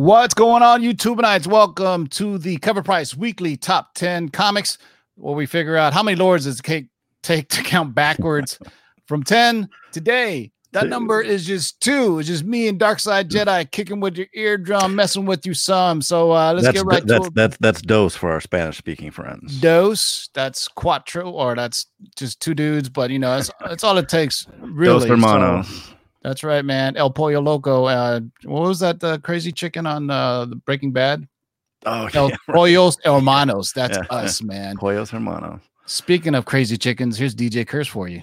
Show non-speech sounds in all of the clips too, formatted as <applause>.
What's going on, YouTubeites? Welcome to the Cover Price Weekly Top 10 Comics, where we figure out how many lords does it take to count backwards from 10 today. That number is just two. It's just me and Dark Side Jedi kicking with your eardrum, messing with you some. So uh, let's that's, get right that's, to it. That's that's dose for our Spanish speaking friends. Dose. That's cuatro, or that's just two dudes. But you know, that's, that's all it takes. Really. Dos hermanos. So, that's right, man. El Pollo Loco. Uh, what was that uh, crazy chicken on uh, the Breaking Bad? oh, El yeah. <laughs> Pollos Hermanos. That's Yeah. us, man. Pollos hermanos. Speaking of crazy chickens, here's DJ Curse for you.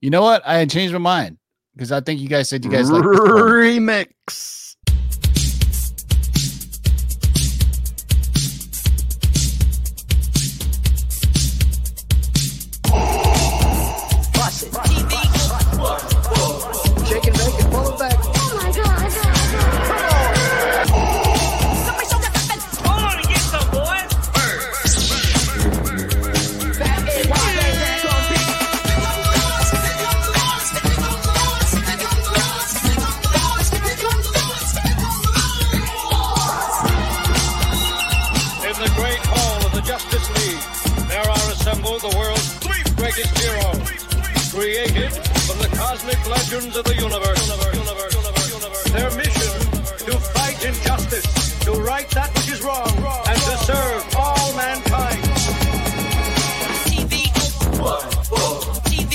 You know what? I had changed my mind because I think you guys said you guys like remix. Created from the cosmic legends of the universe. Their mission, to fight injustice, to right that which is wrong, and to serve all mankind. TV. TV.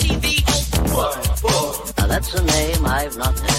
TV. TV. Now that's a name I've not heard.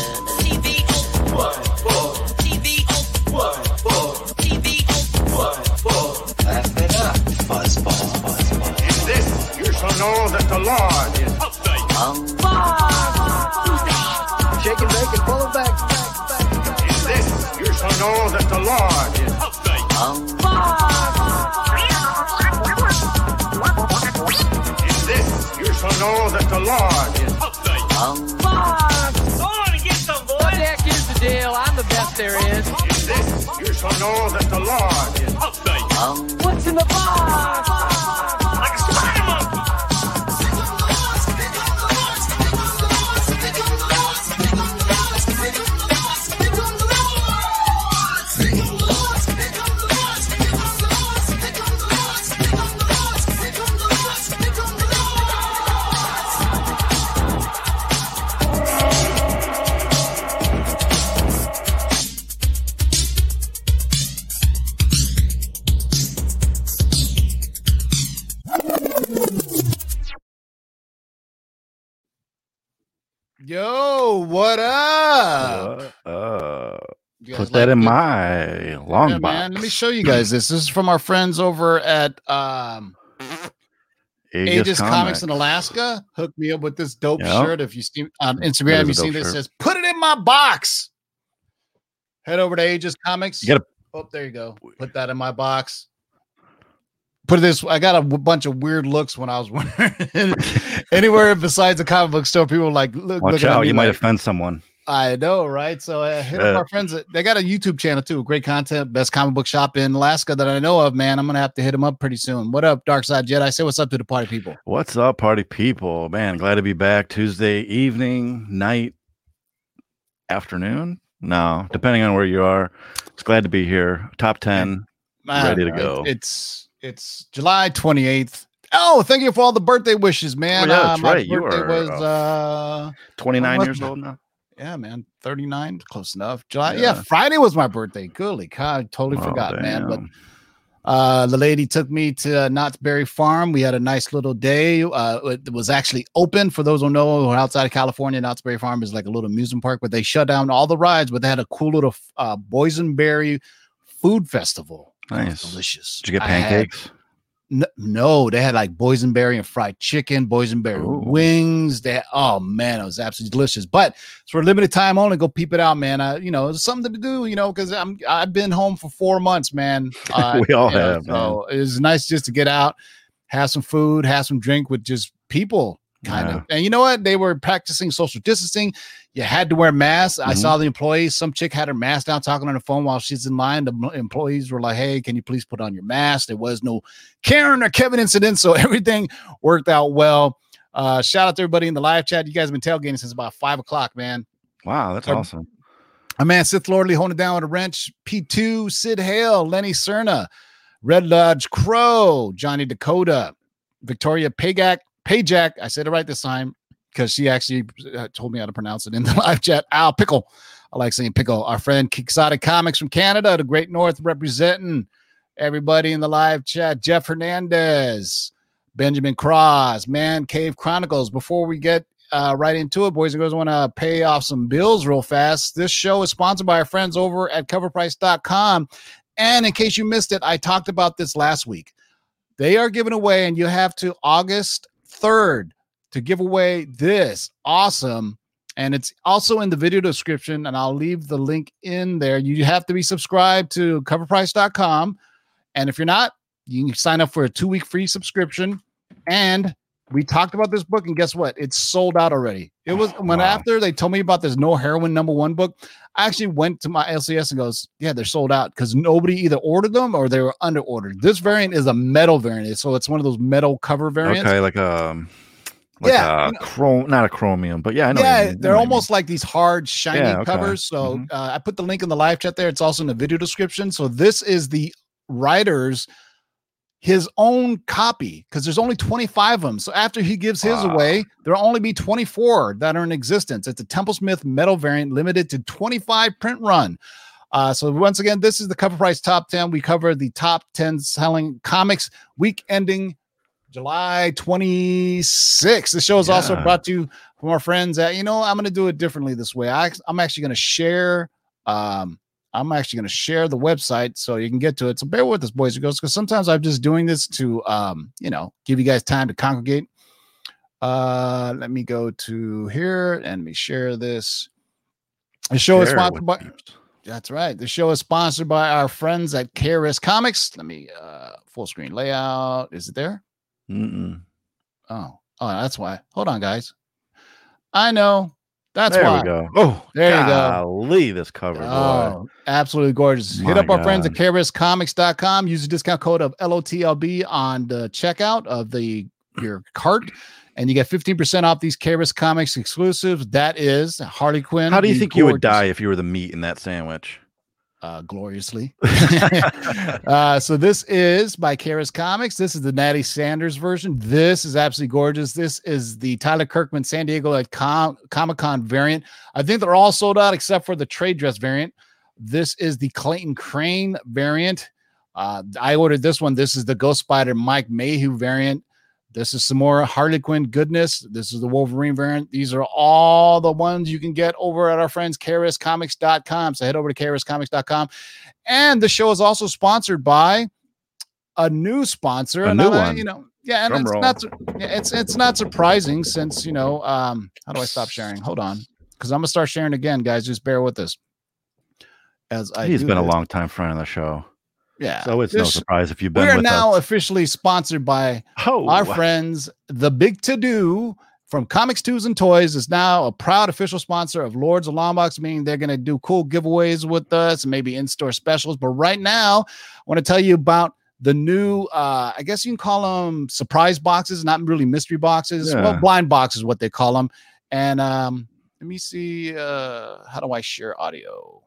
That in my long Yeah, box. man. Let me show you guys this. This is from our friends over at um, Aegis Aegis Comics. in Alaska. Hook me up with this dope Yeah. shirt. If you see on Instagram, you see this says "Put it in my box." Head over to Aegis Comics. You gotta- Oh, there you go. Put that in my box. Put this. I got a w- bunch of weird looks when I was <laughs> wearing anywhere besides a comic book store. People were like look, Watch at out, you might like, offend someone. I know, right? So uh, hit up our friends. They got a YouTube channel too. Great content. Best comic book shop in Alaska that I know of. Man, I'm gonna have to hit them up pretty soon. What up, Dark Side Jedi? Say what's up to the party people. What's up, party people? Man, glad to be back Tuesday evening, night, afternoon. No, depending on where you are. It's glad to be here. Top 10. Ready to go. It's it's July 28th. Oh, thank you for all the birthday wishes, man. Oh, yeah, Uh, that's my right. You are, was uh, uh 29 what- years old now. Yeah, man, 39, close enough. July, yeah, Yeah. Friday was my birthday. Goodly, God, I totally Oh, forgot, man. But. Uh, the lady took me to Knott's Berry Farm. We had a nice little day. Uh, it was actually open for those who know who are outside of California. Knott's Berry Farm is like a little amusement park, but they shut down all the rides. But they had a cool little uh, boysenberry food festival. Nice. delicious. Did you get pancakes? No, they had like boysenberry and fried chicken, boysenberry Ooh. wings. That oh man, it was absolutely delicious. But it's for a limited time only. Go peep it out, man. I, you know, it's something to do. You know, because I'm I've been home for four months, man. Uh, <laughs> We all you know, have, So it was nice just to get out, have some food, have some drink with just people, kind Yeah. of. And you know what? They were practicing social distancing. You had to wear masks. I Mhm. saw the employees. Some chick had her mask down, talking on the phone while she's in line. The employees were like, "Hey, can you please put on your mask?" There was no Karen or Kevin incident, so <laughs> everything worked out well. Uh, shout out to everybody in the live chat. You guys have been tailgating since about five o'clock, man. Wow, that's Our- awesome. My man Sith Lordly holding it down with a wrench. P2, Sid Hale, Lenny Cerna, Red Lodge Crow, Johnny Dakota, Victoria Pagak, Pajak. I said it right this time because she actually uh, told me how to pronounce it in the <laughs> live chat. Al Pickle. I like saying pickle. Our friend Exotic Comics from Canada, the Great North representing everybody in the live chat. Jeff Hernandez, Benjamin Cross, Man Cave Chronicles. Before we get uh, right into it, boys and girls, I want to pay off some bills real fast. This show is sponsored by our friends over at coverprice.com. And in case you missed it, I talked about this last week. They are giving away, and you have to August 3rd to give away this awesome. And it's also in the video description, and I'll leave the link in there. You have to be subscribed to coverprice.com. And if you're not, you can sign up for a two week free subscription. And we talked about this book, and guess what? It's sold out already. It was when Wow. after they told me about this no Heroine number one book, I actually went to my LCS and goes, Yeah, they're sold out because nobody either ordered them or they were under ordered. This variant is a metal variant, so it's one of those metal cover variants. Okay, like um, like Yeah, a chrome, not a chromium, but yeah, I know. yeah, mean. They're what you mean. almost like these hard, shiny Yeah, okay. covers. So Mhm. uh, I put the link in the live chat there. It's also in the video description. So this is the writer's his own copy because there's only 25 of them. So after he gives his Wow. away, there'll only be 24 that are in existence. It's a Temple Smith metal variant, limited to 25 print run. Uh, so once again, this is the cover price top 10. We cover the top 10 selling comics week ending July 26. The show is also brought to you from our friends at, you know, I'm going to do it differently this way. I, I'm actually going to share, um, I'm actually going to share the website so you can get to it. So bear with us, boys and girls, because sometimes I'm just doing this to, um, you know, give you guys time to congregate. Uh, let me go to here and let me share this. The show is Share it sponsored by, that's right. The show is sponsored by our friends at KRS Comics. Let me uh full screen layout. Is it there? Mm-mm. Oh, oh, that's why. Hold on, guys. I know. That's there why. we go. Oh, There you go. golly, this cover, boy. Oh, absolutely gorgeous. Hit My up our friends at God. KRSComics.com. Use the discount code of LOTLB on the checkout of the your cart, and you get 15% off these KRS Comics exclusives. That is Harley Quinn. How do you think you would die if you were the meat in that sandwich? Uh, gloriously. <laughs> uh, so this is by KRS Comics. This is the Natty Sanders version. This is absolutely gorgeous. This is the Tyler Kirkham San Diego at Com- Comic Con variant. I think they're all sold out except for the trade dress variant. This is the Clayton Crain variant. Uh, I ordered this one. This is the Ghost Spider Mike Mayhew variant. This is some more Harley Quinn goodness. This is the Wolverine variant. These are all the ones you can get over at our friends KRSComics.com. So head over to KRSComics.com. And the show is also sponsored by a new sponsor. A and new I- one. You know, yeah, and Drum it's roll. not it's it's not surprising since you know um how do I stop sharing? Hold on. Because I'm gonna start sharing again, guys. Just bear with us. As I He's been a this. long time friend of the show, yeah. so it's no surprise if you've been. We are now us. officially sponsored by Oh, our friends, The Big To Do from Comics, Tunes, and Toys is now a proud official sponsor of Lords of Longbox, meaning they're going to do cool giveaways with us and maybe in store specials. But right now, I want to tell you about the new, uh, I guess you can call them surprise boxes, not really mystery boxes. Well, blind boxes, what they call them. And um, let me see, uh, how do I share audio?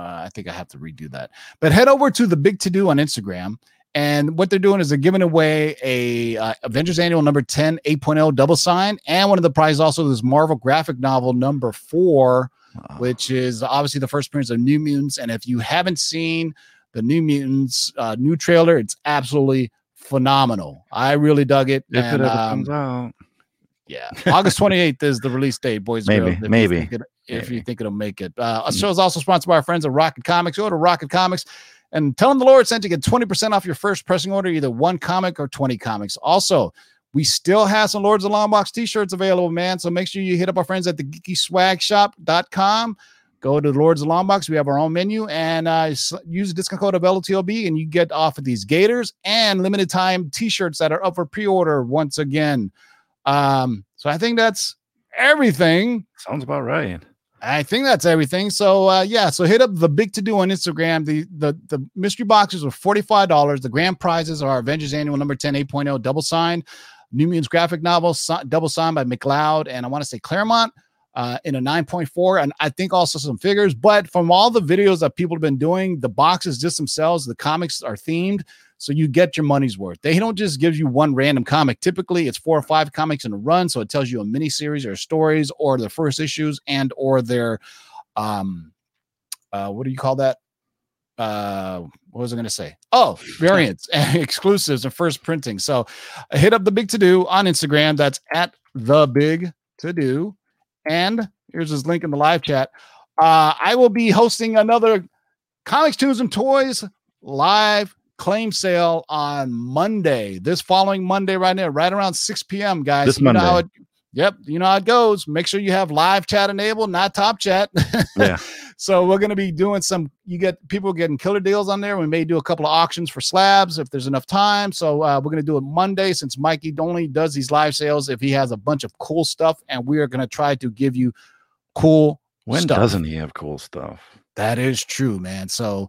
Uh, I think I have to redo that. But head over to the Big To Do on Instagram. And what they're doing is they're giving away a uh, Avengers Annual number 10 8.0 double sign. And one of the prizes also is Marvel graphic novel number four, Wow. which is obviously the first appearance of New Mutants. And if you haven't seen the New Mutants uh, new trailer, it's absolutely phenomenal. I really dug it. if and, it ever um, comes out, yeah, August 28th is the release date, boys. Maybe, girls, if you maybe, think it- if you think it'll make it. Uh, our Mm. show is also sponsored by our friends at Rocket Comics. Go to Rocket Comics and tell them the Lord sent you get 20% off your first pressing order, either one comic or 20 comics. Also, we still have some Lords of Longbox t-shirts available, man. So make sure you hit up our friends at the geekyswagshop.com. Go to Lords of Longbox. We have our own menu and uh, use the discount code of LTLB and you get off of these gators and limited time t-shirts that are up for pre-order once again. Um, so I think that's everything. sounds about right. I think that's everything. So uh, yeah, so hit up the big to do on Instagram. The the the mystery boxes are $45. The grand prizes are Avengers Annual number 10 8.0 double signed, New Mutants graphic novel si- double signed by McLeod and I want to say Claremont. uh, in a 9.4, and I think also some figures. But from all the videos that people have been doing, the boxes just themselves, the comics are themed. So you get your money's worth. They don't just give you one random comic. Typically, it's four or five comics in a run. So it tells you a mini series or stories or the first issues and or their um uh what do you call that? Uh what was I gonna say? Oh, variants <laughs> exclusives and first printing. So hit up the big to do on Instagram. That's at the big to do. And here's his link in the live chat. Uh, I will be hosting another Comics, Tunes, and Toys live claim sale on Monday. This following Monday, right now, right around 6 p.m. Guys, This you know how Monday. it- yep, you know how it goes. Make sure you have live chat enabled, not top chat. <laughs> Yeah. so we're going to be doing some. You get people getting killer deals on there. We may do a couple of auctions for slabs if there's enough time. So uh, we're going to do it Monday since Mikey only does these live sales if he has a bunch of cool stuff, and we are going to try to give you cool When stuff. doesn't he have cool stuff? That is true, man. So,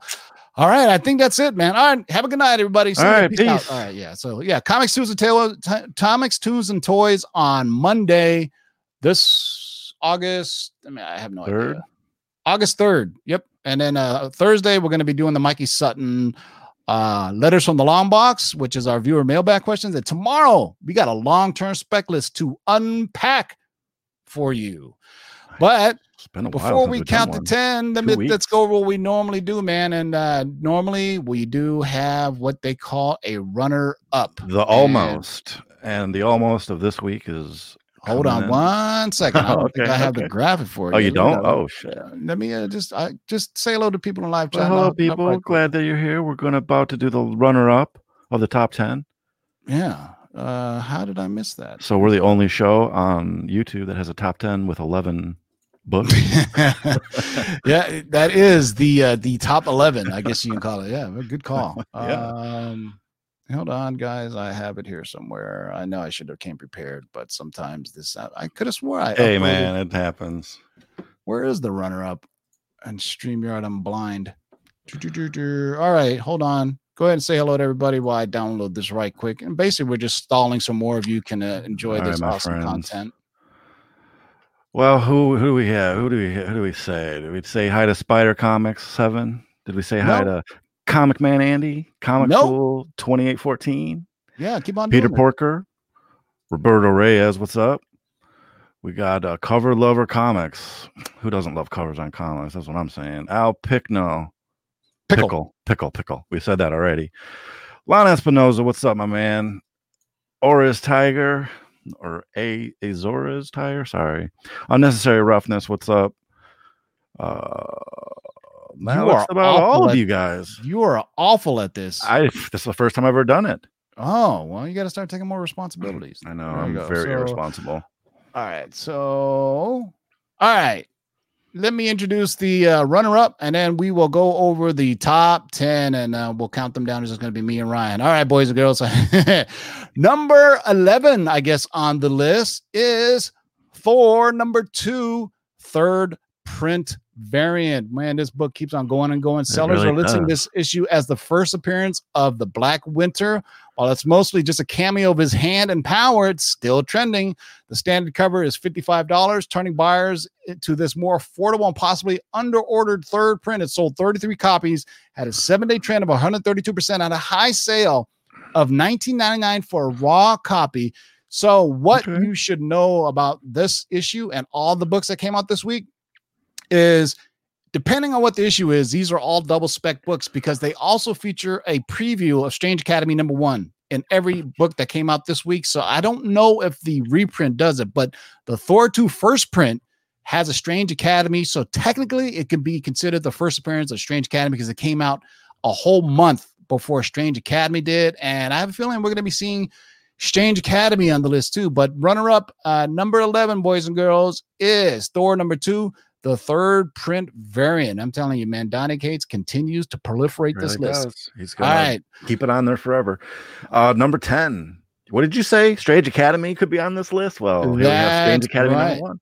all right, I think that's it, man. All right, have a good night, everybody. See All right, out. All right, yeah. So, yeah, comics, tunes, and tail, t- comics, tunes, and toys on Monday, this August. I mean, I have no Third? idea. August third. Yep. And then uh Thursday, we're going to be doing the Mikey Sutton uh letters from the long box, which is our viewer mailbag questions. And tomorrow, we got a long term spec list to unpack for you. But It's been a while before we count to 10 let Two me, let's go over what we normally do man and uh normally we do have what they call a runner up The almost. And the almost of this week is hold on in. one second i <laughs> don't think Okay, i have the graphic for you. Oh, you you Let me don't? Oh shit. Uh, let me uh, just I just say hello to people in live chat. Well, hello, I'll- I'll people. write- Glad that you're here. We're going to about to do the runner up of the top 10. Yeah. Uh, how did I miss that? So we're the only show on YouTube that has a top 10 with 11 books. <laughs> yeah, that is the uh, the top eleven, I guess you can call it. Yeah, good call. <laughs> Yeah. Um, hold on, guys, I have it here somewhere. I know I should have came prepared, but sometimes this I could have swore I. hey, uploaded- man, it happens. where is the runner up? And Streamyard, I'm blind. All right, hold on. Go ahead and say hello to everybody while I download this right quick. And basically, we're just stalling so more of you can uh, enjoy All right, this my awesome friends. content. Well, who who do we have? Who do we who do we say? Did we say hi to Spider Comics Seven? Did we say hi to Comic Man Andy? Comic Nope. Twenty Eight Fourteen? Yeah, keep on Peter. Porker, Roberto Reyes. What's up? We got uh, Cover Lover Comics. Who doesn't love covers on comics? That's what I'm saying. Al Pickno. Pickle. Pickle. Pickle. Pickle. We said that already. Lon Espinoza. What's up, my man? Oris Tiger or A Azores tire. Sorry. Unnecessary roughness. What's up? Uh, that You are about all of at- you guys. You are awful at this. I this is the first time I've ever done it. oh, well, you got to start taking more <clears throat> responsibilities. I know I'm go. very So- irresponsible. All right. So, all right. Let me introduce the uh, runner up and then we will go over the top 10 and uh, we'll count them down. It's just going to be me and Ryan. All right, boys and girls. <laughs> number 11, I guess, on the list is for number two, third print variant. Man, this book keeps on going and going. Sellers really are listing does. this issue as the first appearance of the Black Winter. While it's mostly just a cameo of his hand and power, it's still trending. The standard cover is $55, turning buyers to this more affordable and possibly under-ordered third print. It sold 33 copies, had a seven-day trend of 132% on a high sale of $19.99 for a raw copy. So, what Okay. you should know about this issue and all the books that came out this week is depending on what the issue is, these are all double spec books because they also feature a preview of Strange Academy number one in every book that came out this week. So I don't know if the reprint does it, but the Thor 2 first print has a Strange Academy. So technically, it can be considered the first appearance of Strange Academy because it came out a whole month before Strange Academy did. And I have a feeling we're going to be seeing Strange Academy on the list too. But runner up, uh, number 11, boys and girls, is Thor number two, the third print variant. I'm telling you, man, Donny Cates continues to proliferate this Really list. does. He's All gonna right. keep it on there forever. Uh, number ten. What did you say? Strange Academy could be on this list. Well, here we have Strange Academy right. number one.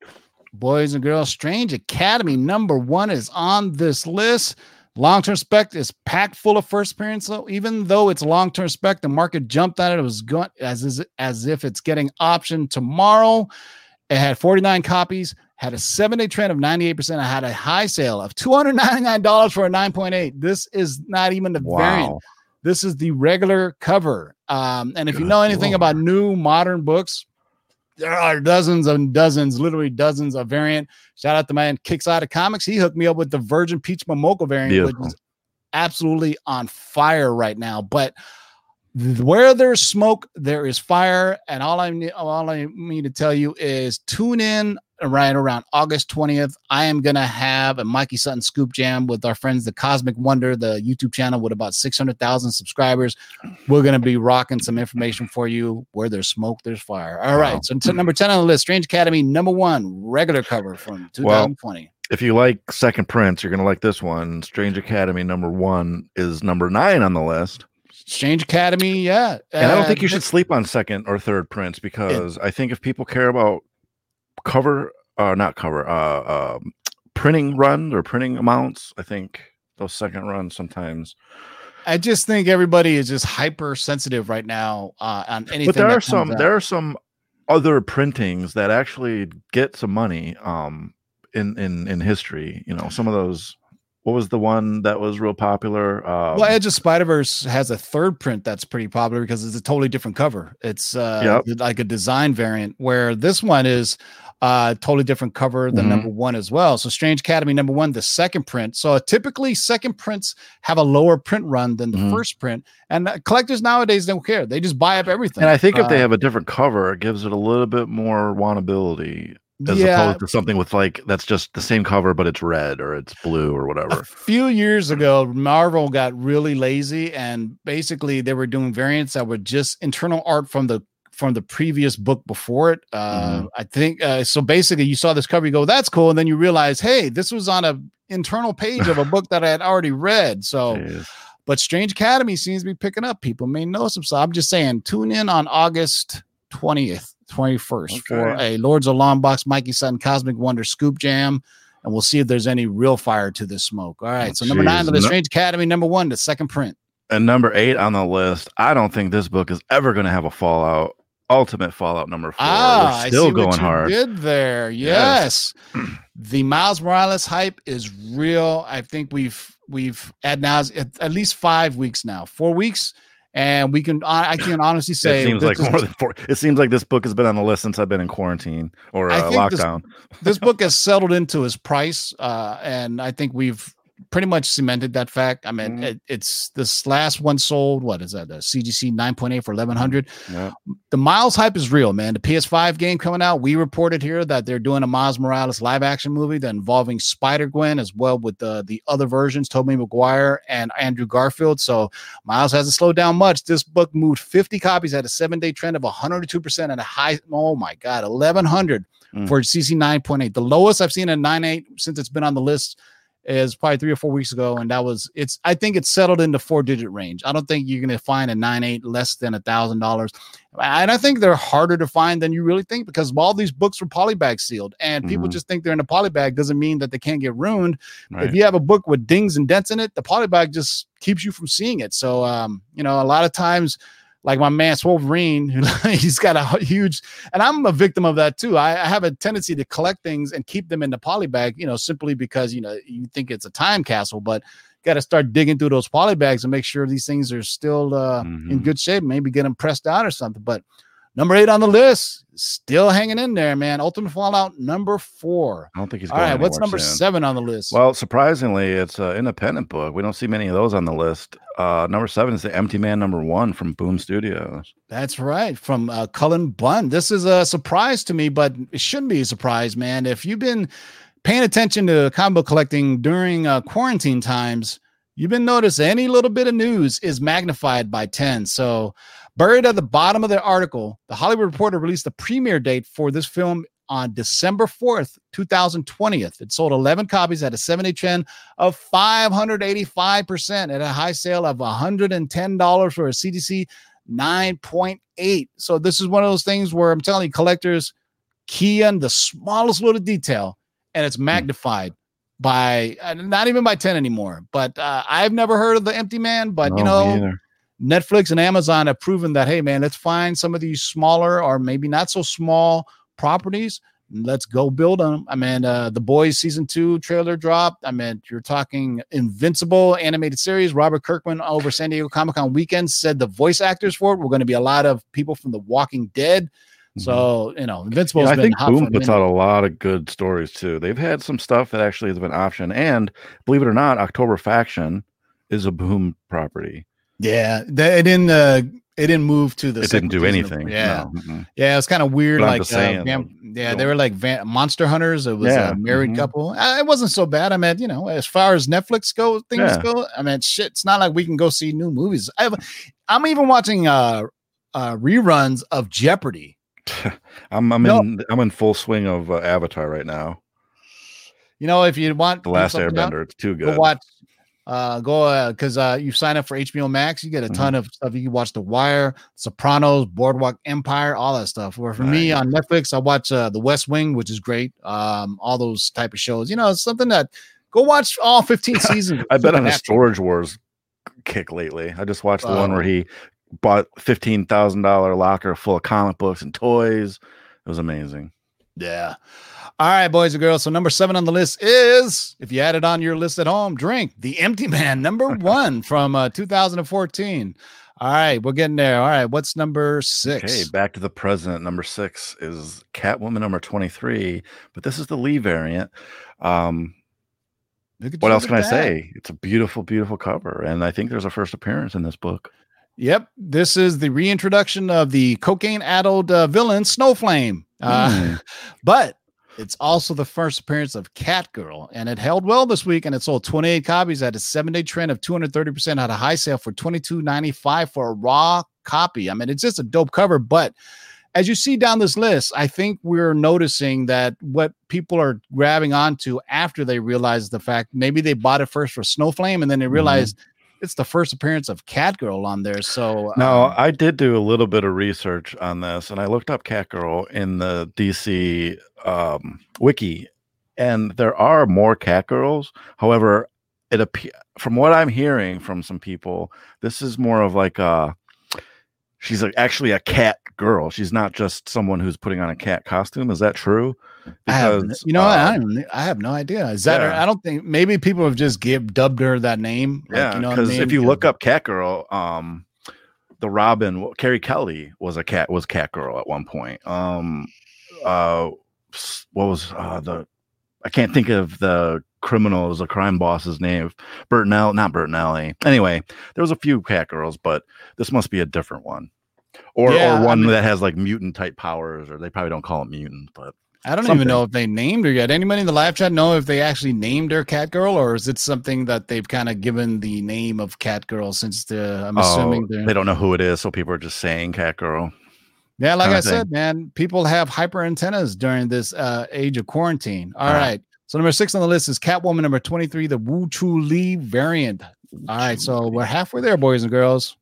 Boys and girls, Strange Academy number one is on this list. Long term spec is packed full of first appearance. So even though it's long term spec, the market jumped on it. It was going as is as if it's getting optioned tomorrow. It had 49 copies, had a seven day trend of 98%. I had a high sale of $299 for a 9.8. This is not even the variant. This is the regular cover. Um, and if you know anything Lord. about new modern books, there are dozens and dozens, literally dozens of variant. Shout out to my man Kicks Out of Comics. He hooked me up with the Virgin Peach Momoko variant, Beautiful. which is absolutely on fire right now. But where there's smoke, there is fire. And all I need, all I mean to tell you is tune in right around August 20th. I am gonna have a Mikey Sutton Scoop Jam with our friends, the Cosmic Wonder, the YouTube channel with about 600,000 subscribers. We're gonna be rocking some information for you. Where there's smoke, there's fire. All right. Wow. So t- number 10 on the list, Strange Academy, number one, regular cover from 2020. If you like second Prince, you're gonna like this one. Strange Academy number one is number nine on the list. Strange Academy, yeah. And I don't Uh, think you should sleep on second or third prints because I think if people care about cover, uh, not cover, uh, um printing run or printing amounts, I think those second runs sometimes. I just think everybody is just hypersensitive right now uh, on anything. but there that are some out. there are some other printings that actually get some money um in in in history you know some of those what was the one that was real popular um, well, Edge of Spider Verse has a third print that's pretty popular because it's a totally different cover. It's uh, like a design variant, where this one is uh, totally different cover than Mhm. number one as well. So Strange Academy number one, the second print. So typically, second prints have a lower print run than the Mhm. first print, and uh, collectors nowadays don't care; they just buy up everything. and i think if they Uh, have a different cover it gives it a little bit more wantability as yeah, opposed to something with like that's just the same cover but it's red or it's blue or whatever. a few years ago, Marvel got really lazy, and basically they were doing variants that were just internal art from the from the previous book before it. Uh, Mhm. I think uh, so. Basically, you saw this cover, you go, "That's cool," and then you realize, "Hey, this was on a internal page of a book that I had already read." So, <laughs> Jeez. but Strange Academy seems to be picking up. People may know some. So I'm just saying, tune in on August twentieth, twenty first for a Lords of Long Box Mikey Sutton Cosmic Wonder Scoop Jam. And we'll see if there's any real fire to this smoke. All right. So number nine the no- Strange Academy, number one, the second print. and number eight on the list i don't think this book is ever going to have a fallout ultimate fallout number four Ah, We're still going hard did there. Yes. the Miles Morales hype is real. I think we've we've at now at, at least five weeks now, four weeks, and we can I I can honestly say it seems like is- more than four. It seems like this book has been on the list since I've been in quarantine or uh, think this- lockdown. this <laughs> book has settled into his price, uh, and I think we've pretty much cemented that fact. I mean, Mhm. it, it's this last one sold. What is that? A CGC 9.8 for 1100. Yeah. The Miles hype is real, man. The PS5 game coming out. We reported here that they're doing a Miles Morales live action movie that involving Spider Gwen as well with the the other versions, Tobey Maguire and Andrew Garfield. So Miles hasn't slowed down much. This book moved 50 copies at a seven day trend of 102% at a high. Oh my God, 1100 Mm. for CC 9.8. The lowest I've seen a 9.8 since it's been on the list is probably three or four weeks ago, and that was it's. I think it's settled in the four digit range. I don't think you're going to find a nine eight less than a thousand dollars, and I think they're harder to find than you really think because all these books were polybag sealed, and people Mhm. just think they're in a polybag doesn't mean that they can't get ruined. Right. If you have a book with dings and dents in it, the polybag just keeps you from seeing it. So, um, you know, a lot of times, like my man Wolverine, <laughs> he's got a huge, and I'm a victim of that too. I, I have a tendency to collect things and keep them in the poly bag, you know, simply because you know you think it's a time capsule, but got to start digging through those poly bags and make sure these things are still uh, in Mhm. good shape. Maybe get them pressed out or something. But number eight on the list, still hanging in there, man. Ultimate Fallout number four. I don't think he's All right, what's number soon. seven on the list? Well, surprisingly, it's an independent book. We don't see many of those on the list. Uh, number seven is the Empty Man number one from Boom Studios. That's right, from uh, Cullen Bunn. This is a surprise to me, but it shouldn't be a surprise, man. If you've been paying attention to comic book collecting during uh, quarantine times, you've been noticed any little bit of news is magnified by 10. So, buried at the bottom of the article, the Hollywood Reporter released the premiere date for this film on December 4th, 2020. It sold 11 copies at a 70 trend of 585% at a high sale of $110 for a CGC 9.8. So this is one of those things where I'm telling you, collectors key on the smallest little detail and it's magnified by uh, not even by 10 anymore. But uh, I've never heard of the empty man, but you No, me know. Netflix and Amazon have proven that, hey, man, let's find some of these smaller or maybe not so small properties let's go build them. I mean, uh, the boys season two trailer dropped. I mean, you're talking Invincible animated series. Robert Kirkman over San Diego Comic Con weekend said the voice actors for it were going to be a lot of people from The Walking Dead. So you know, Invincible. Yeah, I think Boom puts out a lot of good stories too. They've had some stuff that actually has been optioned, and believe it or not, October Faction is a Boom property. Yeah, they, it didn't. Uh, it didn't move to the. it didn't do season of- anything. yeah, no, yeah, it was kind of weird. Like, uh, saying, yeah, they were like van- monster hunters. It was Yeah, a married mhm. couple. Uh, it wasn't so bad. I mean, you know, as far as Netflix go, things Yeah. go. I mean, shit, it's not like we can go see new movies. I have, I'm even watching uh, uh reruns of Jeopardy. <laughs> I'm I'm No. in I'm in full swing of uh, Avatar right now. You know, if you want The Last something out, Airbender. It's too go good. watch. Uh, go because uh, you sign up for HBO Max, you get a Mm-hmm. ton of stuff. You can watch The Wire, Sopranos, Boardwalk Empire, all that stuff. Where for me on Netflix, I watch uh, The West Wing, which is great. Um, all those type of shows. You know, it's something that go watch all 15 <laughs> seasons. I've been on a Storage Wars kick lately. I just watched the one where he bought fifteen thousand dollar locker full of comic books and toys. It was amazing. Yeah. All right, boys and girls. So number seven on the list is, if you add it on your list at home, drink the Empty Man, <laughs> number <laughs> one from uh, 2014. All right, we're getting there. All right, what's number six? Okay, back to the present. Number six is Catwoman number twenty three, but this is the Lee variant. Um, what else can I say? It's a beautiful, beautiful cover, and I think there's a first appearance in this book. Yep, this is the reintroduction of the cocaine-addled uh, villain Snowflame. Uh, Hmm. <laughs> but it's also the first appearance of Catgirl, and it held well this week, and it sold 28 copies at a seven-day trend of 230% at a high sale for 22.95 for a raw copy. I mean, it's just a dope cover, but as you see down this list, I think we're noticing that what people are grabbing onto after they realize the fact maybe they bought it first for Snowflame, and then they Mm-hmm. It's the first appearance of Catgirl on there. So Now, um, I did do a little bit of research on this, and I looked up Catgirl in the DC um, wiki, and there are more Catgirls. However, it appe- from what I'm hearing from some people, this is more of like a she's a, actually a cat girl. She's not just someone who's putting on a cat costume. Is that true? I have, Because, you know? I, um, don't, I have no idea. Is that? yeah. I don't think maybe people have just give dubbed her that name. like, Yeah, you know I because if you look up Catgirl, um, the Robin, Carrie Kelly was a cat was cat girl at one point. Um, uh, what was uh the? I can't think of the criminal's, a crime boss's name. Bertinelli, not Bertinelli. Anyway, there was a few Catgirls, but this must be a different one, or Yeah, or one mean- that has like mutant type powers, or they probably don't call it mutant, but I don't something. even know if they named her yet. Anybody in the live chat know if they actually named her Catgirl, or is it something that they've kind of given the name of Catgirl since the? I'm assuming oh, they're. they don't know who it is, so people are just saying Catgirl. Yeah, like I said, man, people have hyper antennas during this uh, age of quarantine. All Ah. right. So number six on the list is Catwoman number 23, the Wu Chu Lee variant. All right. So we're halfway there, boys and girls.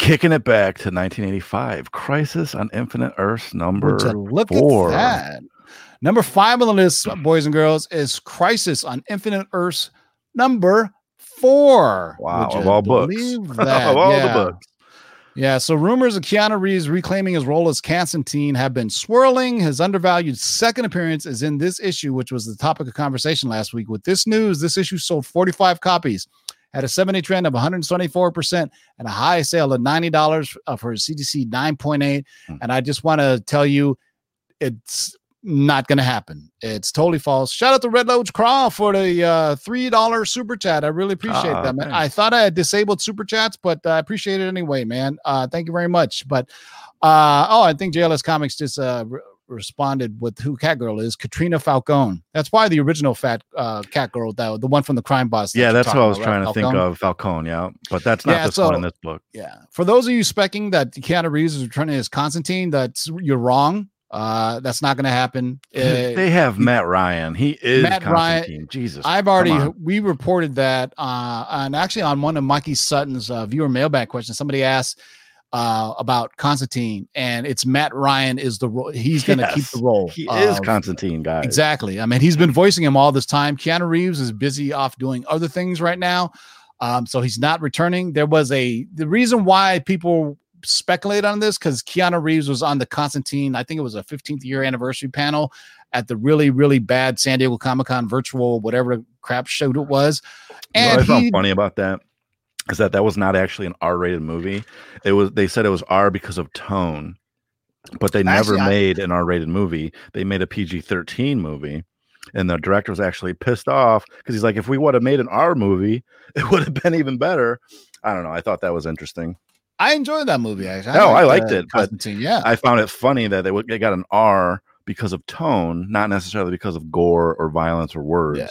Kicking it back to 1985, Crisis on Infinite Earths number look four. at that? Number five on the list, boys and girls, is Crisis on Infinite Earths number four. Wow, of all books. <laughs> of all Yeah. the books. Yeah, so rumors of Keanu Reeves reclaiming his role as Constantine have been swirling. His undervalued second appearance is in this issue, which was the topic of conversation last week. With this news, this issue sold 45 copies, had a 70 trend of 124%, and a high sale of $90 uh, for CGC 9.8. Hmm. And I just want to tell you, it's not going to happen. It's totally false. Shout out to Red Loach Crawl for the uh, $3 super chat. I really appreciate that, man. I thought I had disabled super chats, but I appreciate it anyway, man. Uh, thank you very much. But uh, oh, I think JLS Comics just uh, re- responded with who Catgirl is Katrina Falcone. That's why the original Fat uh, Catgirl, the, the one from the crime boss. that Yeah, that's what I was about, trying right? to think of. Falcone, yeah. But that's not Yeah, this one in this book. Yeah. For those of you specking that Keanu Reeves is returning as Constantine, that's you're wrong. Uh, that's not going to happen. <laughs> Uh, they have Matt Ryan. He is Matt Ryan- Jesus. I've already we reported that uh and actually on one of Mikey Sutton's uh, viewer mailbag questions, somebody asked uh about Constantine, and it's Matt Ryan is the role he's gonna keep the role. He is Constantine, guys. Exactly. I mean, he's been voicing him all this time. Keanu Reeves is busy off doing other things right now. Um, so he's not returning. There was a the reason why people speculate on this because Keanu Reeves was on the Constantine. I think it was a 15th year anniversary panel at the really really bad San Diego Comic Con virtual whatever crap show it was, You know what I found he funny about that is that that was not actually an R-rated movie. It was they said it was R because of tone, but they never Actually, I- made an R-rated movie. They made a PG-13 movie, and the director was actually pissed off because he's like, if we would have made an R movie, <laughs> it would have been even better. I don't know. I thought that was interesting. I enjoyed that movie. Actually, No, I liked, liked uh, it, but yeah, I found it funny that they, they got an R because of tone, not necessarily because of gore or violence or words. Yeah.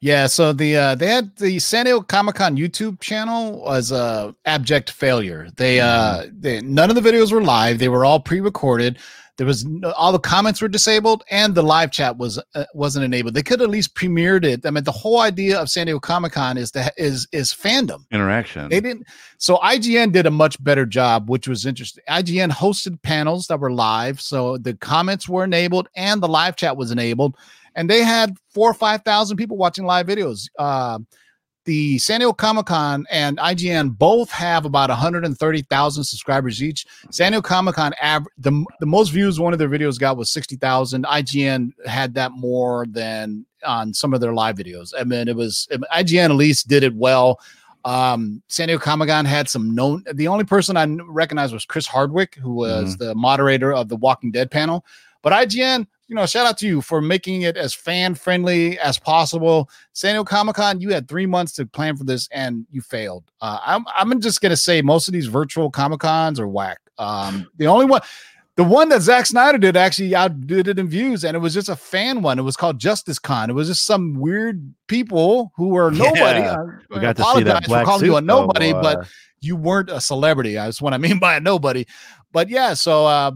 Yeah, so the uh they had the San Diego Comic Con YouTube channel was a abject failure. They uh they none of the videos were live. They were all pre-recorded. There was no, all the comments were disabled and the live chat was uh, wasn't enabled. They could at least premiered it. I mean the whole idea of San Diego Comic Con is that is is fandom. Interaction. They didn't. So IGN did a much better job, which was interesting. IGN hosted panels that were live, so the comments were enabled and the live chat was enabled, and they had four or five thousand people watching live videos. Uh, the San Diego Comic Con and IGN both have about 130,000 subscribers each. San Diego Comic Con, av- the, the most views one of their videos got was 60,000. IGN had that more than on some of their live videos. I mean, it was IGN at least did it well. Um, San Diego Comic Con had some known. The only person I recognized was Chris Hardwick, who was the moderator of the Walking Dead panel. But IGN, you know, shout out to you for making it as fan friendly as possible. San Diego Comic Con, you had three months to plan for this and you failed. Uh, I'm I'm just gonna say most of these virtual Comic Cons are whack. Um, the only one. The one that Zack Snyder did actually outdid it in views, and it was just a fan one. It was called Justice Con. It was just some weird people who were nobody. Yeah, I- we I got to see that apologize for calling suit. you a though, nobody, but uh, you weren't a celebrity. That's what I <laughs> mean by a nobody. But yeah, so uh,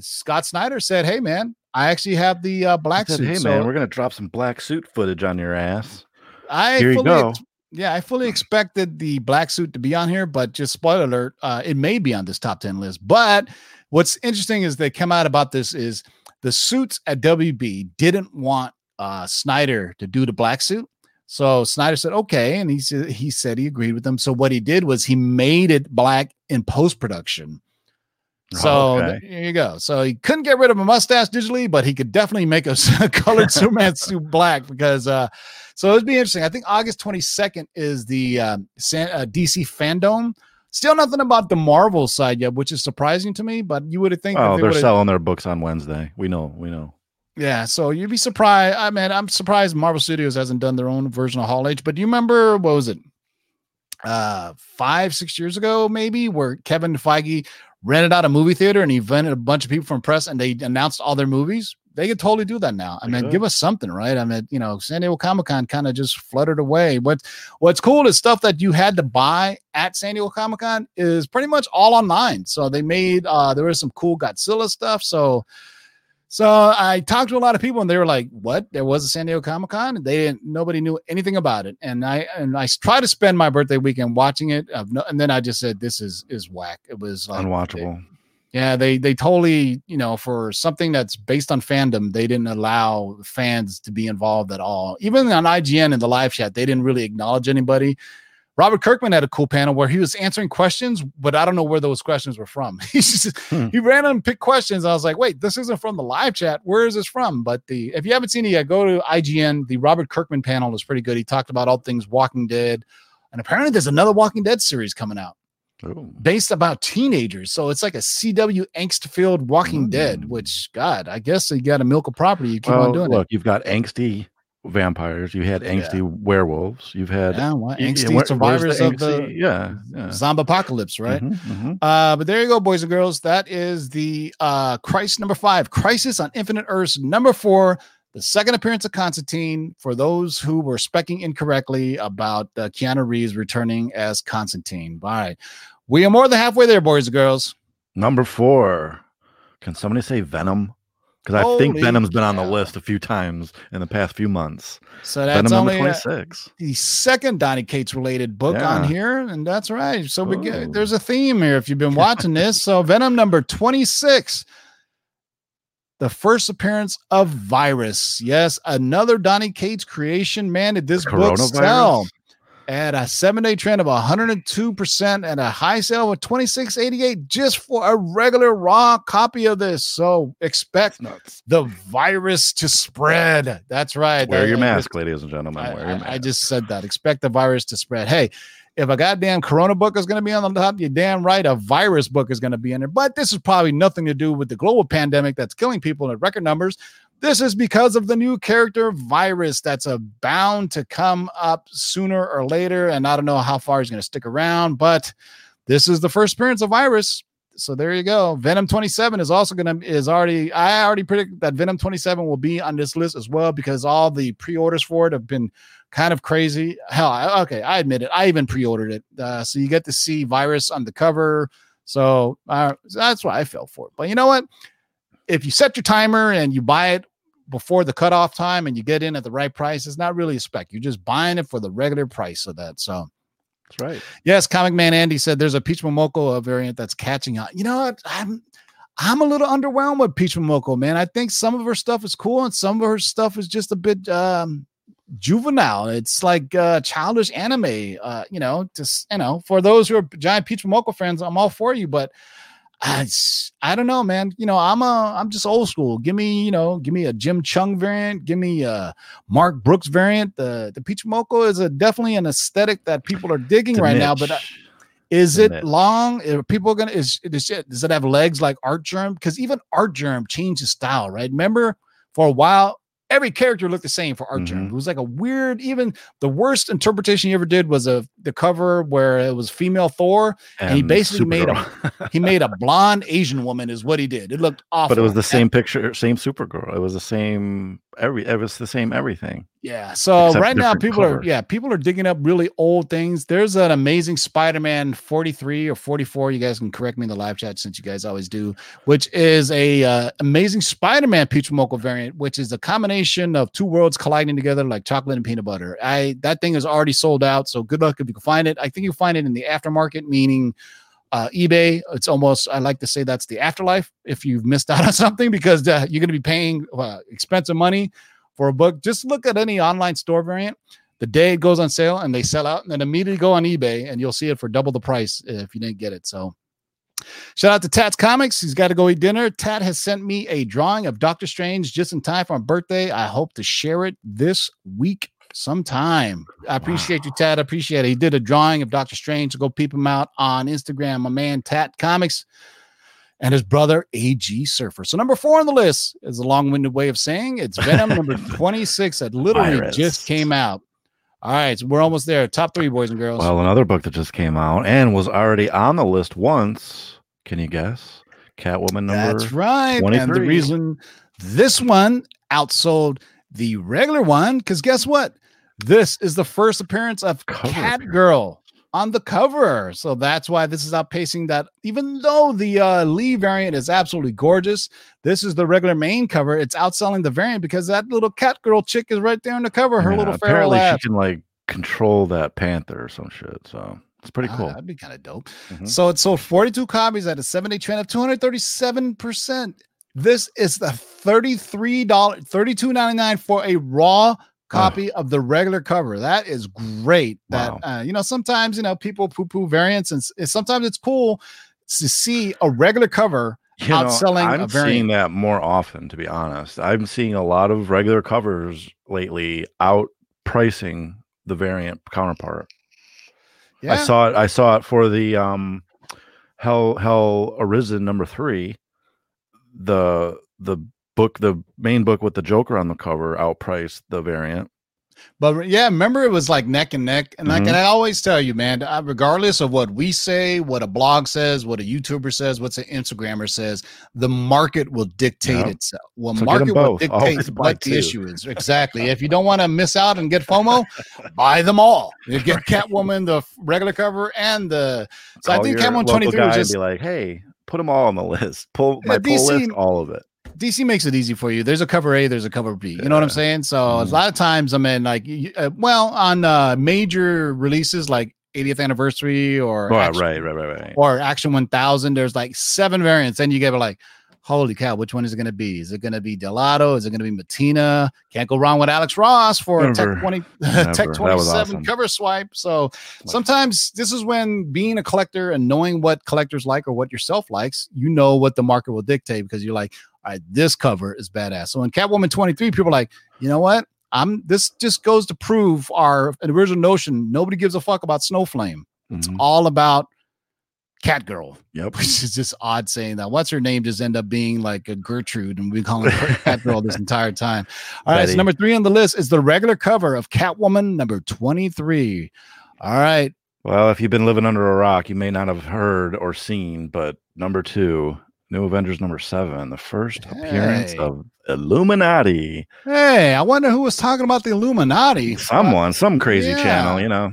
Scott Snyder said, "Hey man, I actually have the uh, he black said, suit." hey so man, we're gonna drop some black suit footage on your ass. I Here you fully, go. ex- yeah, I fully expected the black suit to be on here, but just spoiler alert, uh, it may be on this top ten list. But what's interesting is they come out about this is the suits at WB didn't want uh, Snyder to do the black suit. So Snyder said, okay. And he said, he said he agreed with them. So what he did was he made it black in post production. So okay. there you go. So he couldn't get rid of a mustache digitally, but he could definitely make a <laughs> colored Superman suit black because, uh, so it'd be interesting. I think August 22nd is the um, San, uh, DC fandom. Still nothing about the Marvel side yet, which is surprising to me, but you would think, if Oh, they they're would've- selling their books on Wednesday. We know. We know. yeah, so you'd be surprised. I mean, I'm surprised Marvel Studios hasn't done their own version of Hall H. But do you remember what was it? Uh, five, six years ago, maybe, where Kevin Feige rented out a movie theater and he invited a bunch of people from press and they announced all their movies. They could totally do that now. I mean, give us something, right? I mean, you know, San Diego Comic Con kind of just fluttered away. What What's cool is stuff that you had to buy at San Diego Comic Con is pretty much all online. So they made uh there was some cool Godzilla stuff. So so I talked to a lot of people and they were like, "What? There was a San Diego Comic Con?" They didn't. Nobody knew anything about it. And I and I tried to spend my birthday weekend watching it. I've no, and then I just said, "This is is whack." It was like, Unwatchable. Yeah, they they totally you know for something that's based on fandom, they didn't allow fans to be involved at all. Even on IGN in the live chat, they didn't really acknowledge anybody. Robert Kirkman had a cool panel where he was answering questions, but I don't know where those questions were from. <laughs> He's just, Hmm. he ran and picked questions. I was like, wait, this isn't from the live chat. Where is this from? But the if you haven't seen it yet, go to IGN. The Robert Kirkman panel was pretty good. He talked about all things Walking Dead, and apparently there's another Walking Dead series coming out Ooh. based about teenagers. So it's like a CW angst filled Walking Dead, Mm. which God, I guess you got to milk a property. You keep on Well, doing look, you've got angsty vampires. You had angsty werewolves. You've had Yeah, well, angsty where's survivors of angsty- the yeah, yeah. zombie apocalypse, right? Mhm, mhm. Uh, but there you go, boys and girls. That is the uh Crisis number five, Crisis on Infinite Earths number four, the second appearance of Constantine. For those who were specking incorrectly about uh, Keanu Reeves returning as Constantine. All right, we are more than halfway there, boys and girls. Number four. Can somebody say Venom? Because I think Venom's been on the cow. list a few times in the past few months. So that's Venom only uh, 26. the second Donny Cates related book on here, and that's right. So we Oh. get there's a theme here if you've been watching this. So Venom number 26. The first appearance of Virus. Yes, another Donny Cates creation. Man, did this book sell? At a seven day trend of 102% and a high sale of 2688 just for a regular raw copy of this. So expect nuts. the virus to spread. That's right. Wear your I- mask, ladies and gentlemen. I, Wear your mask. I just said that. Expect the virus to spread. Hey, if a goddamn Corona book is going to be on the top, you're damn right a virus book is going to be in there. But this is probably nothing to do with the global pandemic that's killing people in record numbers. This is because of the new character virus that's bound to come up sooner or later. And I don't know how far he's going to stick around, but this is the first appearance of virus. So there you go. Venom 27 is also going to is already I already predict that Venom 27 will be on this list as well because all the pre-orders for it have been kind of crazy. Hell, okay, I admit it. I even pre-ordered it. Uh, so you get to see virus on the cover. So uh, that's why I fell for it. But you know what? If you set your timer and you buy it before the cutoff time and you get in at the right price, it's not really a spec. You're just buying it for the regular price of that. So That's right. Yes, Comic Man Andy said there's a Peach Momoko variant that's catching on. You know what? I'm I'm a little underwhelmed with Peach Momoko, man. I think some of her stuff is cool and some of her stuff is just a bit um juvenile. It's like uh childish anime. Uh, you know, just you know, for those who are giant Peach Momoko fans, I'm all for you, but I, I don't know, man. You know, I'm a I'm just old school. Give me, you know, give me a Jim Cheung variant. Give me a Mark Brooks variant. The the Peach Momoko is a definitely an aesthetic that people are digging right now. But uh, is it niche. long? Are people gonna is does it, does it have legs like Artgerm? Because even Artgerm changed his style, right? Remember for a while, every character looked the same for Artgerm. Mhm. It was like a weird, even the worst interpretation he ever did was a the cover where it was female Thor. And he basically made a- <laughs> He made a blonde Asian woman, is what he did. It looked awful. but it was the And- same picture, same Supergirl. It was the same every. It was the same everything. Yeah. So Except right now, people are yeah, people are digging up really old things. There's an amazing Spider-Man 43 or 44. You guys can correct me in the live chat since you guys always do, which is a uh, amazing Spider-Man Peach Momoko variant, which is a combination of two worlds colliding together like chocolate and peanut butter. I that thing is already sold out. So good luck if you can find it. I think you find it in the aftermarket, meaning uh, eBay. It's almost I like to say that's the afterlife if you've missed <laughs> out on something because uh, you're going to be paying uh, expensive money for a book. Just look at any online store variant. The day it goes on sale and they sell out, and then immediately go on eBay and you'll see it for double the price if you didn't get it. So, shout out to Tat's Comics. He's got to go eat dinner. Tat has sent me a drawing of Doctor Strange just in time for my birthday. I hope to share it this week sometime. I appreciate you, Tat. I appreciate it. He did a drawing of Doctor Strange. So go peep him out on Instagram. My man Tat Comics and his brother AG Surfer. So number four on the list is a long-winded way of saying it's Venom number <laughs> 26 that literally Virus. just came out. All right, so we're almost there. Top three, boys and girls. Well, another book that just came out and was already on the list once. Can you guess? Catwoman number. That's right. And the reason this one outsold the regular one, because guess what? This is the first appearance of Catgirl on the cover. So that's why this is outpacing that. Even though the uh, Lee variant is absolutely gorgeous, this is the regular main cover. It's outselling the variant because that little Catgirl chick is right there on the cover. Her Yeah, little apparently she can like control that panther or some shit. So it's pretty Ah, cool. that'd be kind of dope. Mhm. So it sold 42 copies at a seven day trend of 237%. This is the $33, $32.99 for a raw copy of the regular cover. That is great. That Wow. uh, you know, sometimes you know people poo-poo variants, and sometimes it's cool to see a regular cover You know, outselling a I'm variant. seeing that more often, to be honest. I'm seeing a lot of regular covers lately out pricing the variant counterpart. Yeah. I saw it. I saw it for the um, Hell Hell Arisen number three. The the book, the main book with the Joker on the cover, outpriced the variant. But yeah, remember it was like neck and neck, and like, Mhm. and I always tell you, man, regardless of what we say, what a blog says, what a YouTuber says, what's an Instagrammer says, the market will dictate Yeah. itself. Well, So market will dictate what the two. issue is. <laughs> Exactly. if you don't want to miss out and get FOMO, <laughs> buy them all. You get Catwoman, the regular cover, and the. So I think Catwoman twenty three was just be like, "Hey, put them all on the <laughs> list. Pull Yeah, my pull list, all of it." DC makes it easy for you. There's a cover A, there's a cover B. You know what I'm saying? So a Mhm. lot of times, I mean, like, uh, well, on uh, major releases like 80th anniversary or Right, Action, right, right, right, right. or Action 1000, there's like seven variants. and you get like, holy cow, which one is it going to be? Is it going to be Dell'Otto? Is it going to be Mattina? Can't go wrong with Alex Ross for a Tech 20 <laughs> Tech 27 awesome. cover swipe. So sometimes this is when being a collector and knowing what collectors like or what yourself likes, you know what the market will dictate because you're like, all right, this cover is badass. So in Catwoman 23, people are like, you know what? I'm this just goes to prove our original notion. Nobody gives a fuck about Snowflame. It's Mhm. all about Catgirl, Yep. which is just odd saying that. What's her name just end up being like a Gertrude, and we call her Catgirl this entire time. All right, so number three on the list is the regular cover of Catwoman number 23. All right. Well, if you've been living under a rock, you may not have heard or seen, but number two, New Avengers number seven, the first appearance of Illuminati. Hey, I wonder who was talking about the Illuminati. Someone, some crazy yeah. channel, you know.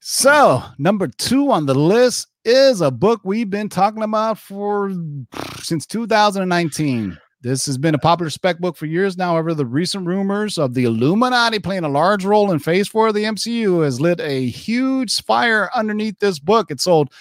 So, number two on the list is a book we've been talking about for since 2019. This has been a popular spec book for years now. However, the recent rumors of the Illuminati playing a large role in Phase 4 of the MCU has lit a huge fire underneath this book. It sold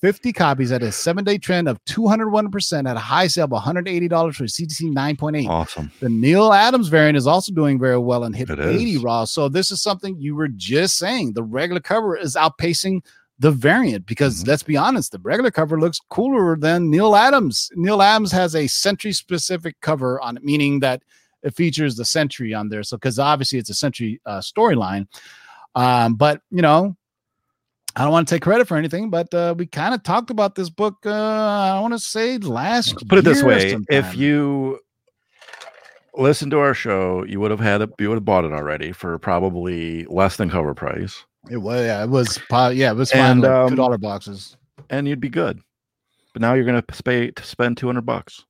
50 copies at a seven day trend of 201% at a high sale of $180 for CGC 9.8. Awesome. The Neal Adams variant is also doing very well and hit It 80 is. raw. So this is something you were just saying. The regular cover is outpacing the variant because Mhm. let's be honest, the regular cover looks cooler than Neal Adams. Neal Adams has a Sentry specific cover on it, meaning that it features the Sentry on there. So because obviously it's a Sentry uh, storyline. Um, but you know, I don't want to take credit for anything, but uh, we kind of talked about this book. Uh, I want to say last. Put it this way: if you listen to our show, you would have had it. You would have bought it already for probably less than cover price, It was yeah, it was yeah, it was fine. And, um, two dollar boxes. and you'd be good. But now you're to pay to spend two hundred bucks.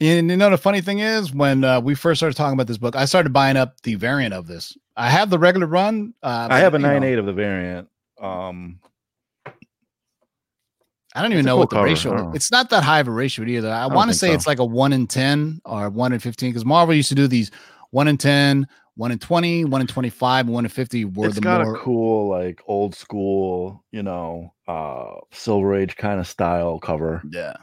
And you know the funny thing is, when uh, we first started talking about this book, I started buying up the variant of this. I have the regular run. Uh, I have a know, nine eight of the variant. Um, I don't even know cool what the cover, ratio. It's not that high of a ratio either. I don't want to say so. it's like a one in ten or one in fifteen because Marvel used to do these one in 10, one in 20, one in 25, and one in 50 were it's the got more a cool, like old school, you know, uh, Silver Age kind of style cover. Yeah.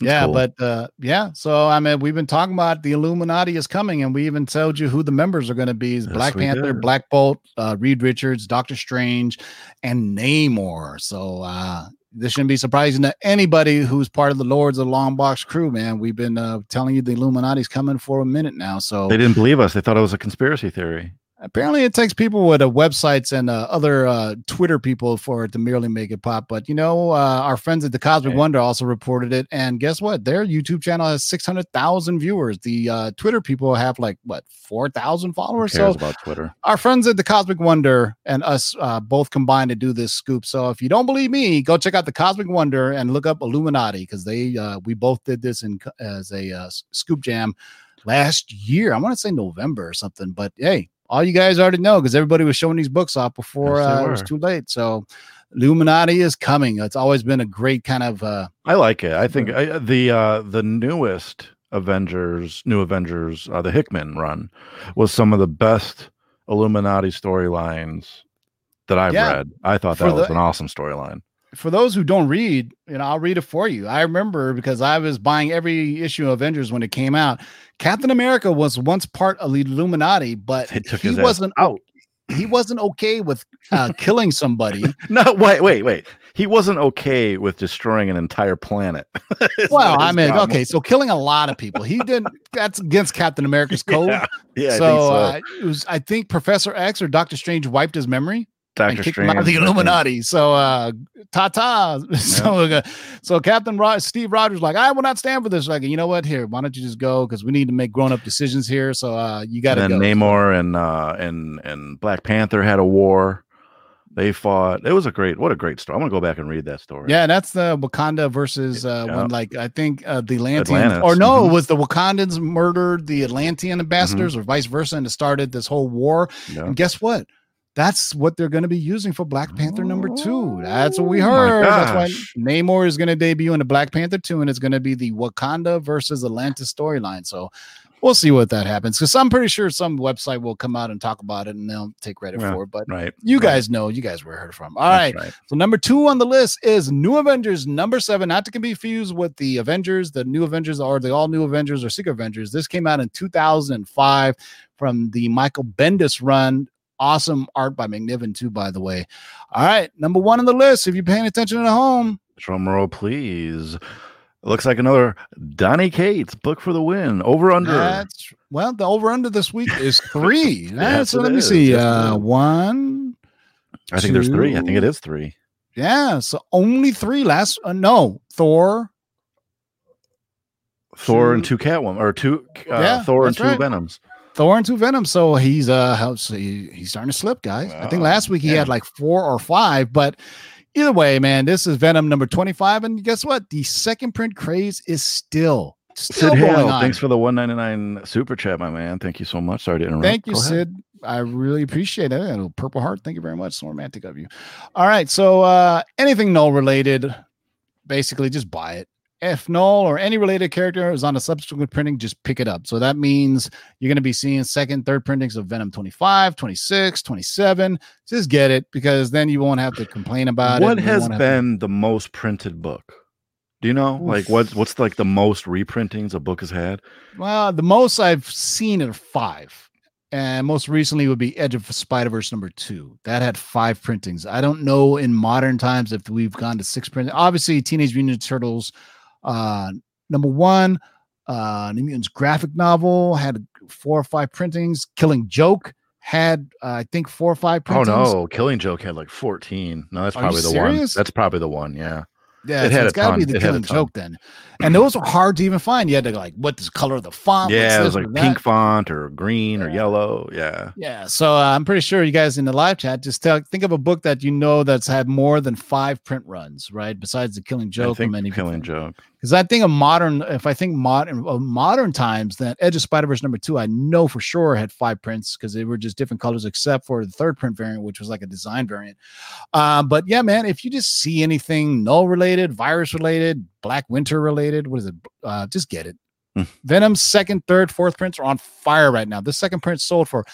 It's yeah, cool. but uh yeah, so I mean we've been talking about the Illuminati is coming, and we even told you who the members are going to be: is Yes, Black Panther, did. Black Bolt, uh, Reed Richards, Doctor Strange, and Namor. So uh this shouldn't be surprising to anybody who's part of the Lords of the Long Box crew, man. We've been uh, telling you the Illuminati's coming for a minute now. So They didn't believe us. They thought it was a conspiracy theory. Apparently it takes people with uh, websites and uh, other uh, twitter people for it to merely make it pop but you know uh, our friends at the cosmic Okay. wonder also reported it and guess what? Their youtube channel has 600000 viewers. The uh, twitter people have like what 4000 Who followers? Cares so about Twitter? our friends at the cosmic wonder and us uh, both combined to do this scoop. So if you don't believe me go check out the cosmic wonder and look up illuminati because they uh, we both did this in as a uh, scoop jam last year. I want to say november or something but hey all you guys already know because everybody was showing these books off before Yes, uh, it was too late so illuminati is coming it's always been a great kind of uh I like it. I think I, the uh, the newest Avengers, new Avengers, uh, the Hickman run was some of the best Illuminati storylines that I've Yeah. read. I thought For that was the- an awesome storyline. For those who don't read, you know, I'll read it for you. I remember because I was buying every issue of Avengers when it came out. Captain America was once part of the Illuminati, but he wasn't out. He wasn't okay with uh, <laughs> killing somebody. <laughs> No, wait, wait, wait. He wasn't okay with destroying an entire planet. <laughs> Well, I mean, problem okay, so killing a lot of people. He didn't. That's against Captain America's code. Yeah, yeah, I so, think so. Uh, it was. I think Professor X or Doctor Strange wiped his memory. Doctor Strange. out of the Illuminati. So uh ta ta. <laughs> So uh, so Captain Rod Steve Rogers like I will not stand for this. Like you know what? Here, why don't you just go? Because we need to make grown up decisions here. So uh you got to And then go. Namor and uh, and and Black Panther had a war. They fought. It was a great. What a great story. I'm gonna go back and read that story. yeah, that's the Wakanda versus uh Yeah. when like I think uh the Atlanteans Atlantis, or no, it mhm. was the Wakandans murdered the Atlantean ambassadors or vice versa and it started this whole war. Yeah. And guess what? That's what they're going to be using for Black Panther number two. That's what we Oh heard. That's why. Namor is going to debut in the Black Panther two, and it's going to be the Wakanda versus Atlantis storyline. So we'll see what that happens because I'm pretty sure some website will come out and talk about it and they'll take credit Yeah, for it. But Right. you right. guys know, you guys were heard from. All right. Right. So number two on the list is New Avengers number seven, not to be confused with the Avengers, the New Avengers or the All New Avengers or Secret Avengers. This came out in 2005 from the Michael Bendis run. Awesome art by McNiven too, by the way. All right, number one on the list. If you're paying attention at home, Drum roll, please. Looks like another Donny Cates book for the win. Over under. that's well, the over under this week is <laughs> three. Yes, so let me is. see. Uh, one, I think there's three. I think it is three. yeah. So only three. Last, uh, no, Thor, Thor and Two- two Catwoman or two uh, Yeah, Thor and two right. Venoms. Thor and two Venom. So he's uh he, he's starting to slip, guys. I think last week he Yeah. had like four or five, but either way, man, this is Venom number 25. And guess what? The second print craze is still still Sid going Hale, on. thanks for the 199 super chat, my man. Thank you so much. Sorry to interrupt. Thank you, Go ahead. Sid. I really appreciate it. A Purple Heart. Thank you very much. So romantic of you. All right. So uh anything Knull related, basically just buy it. If Knull or any related character is on a subsequent printing, just pick it up. So that means you're going to be seeing second, third printings of Venom 25, 26, 27. Just get it because then you won't have to complain about it. What has won't to- been the most printed book? Do you know? Like what's what's like the most reprintings a book has had? Well, the most I've seen are five. And most recently would be Edge of Spider Verse number two. That had five printings. I don't know in modern times if we've gone to six printings. Obviously, Teenage Mutant Turtles, uh, number one, uh, New Mutants graphic novel had four or five printings. Killing Joke had, uh, I think, four or five printings. Oh no, Killing Joke had like 14. No, that's Are probably the one. serious? That's probably the one. Yeah. Yeah, It so had it's got to be the It Killing. Joke then. And those were hard to even find. You had to like, what is the color of the font? Yeah, it was like pink font or green or yellow. Yeah. Yeah, so uh, I'm pretty sure you guys in the live chat just tell, think of a book that you know that's had more than five print runs, right? Besides the Killing Joke, I think many Killing Joke. Because I think of modern, if I think modern of modern times, that Edge of Spider Verse number two, I know for sure had five prints because they were just different colors, except for the third print variant, which was like a design variant. Um, but yeah, man, if you just see anything Knull related, virus related, Black Winter related, what is it? Uh, just get it. Hmm. Venom's second, third, fourth prints are on fire right now. The second print sold for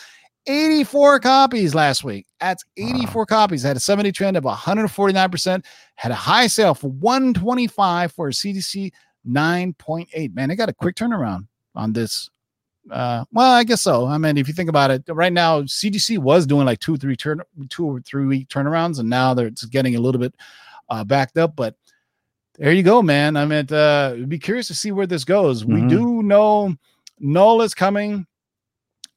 84 copies last week. That's 84 copies. Had a 70 trend of 149%. Had a high sale for 125 for a CGC 9.8. Man, they got a quick turnaround on this. Uh, well, I guess so. I mean, if you think about it, right now CGC was doing like two, three turn, two or three week turnarounds, and now they're it's getting a little bit uh, backed up. But there you go, man. I mean, uh, be curious to see where this goes. We Mhm. do know Knull is coming,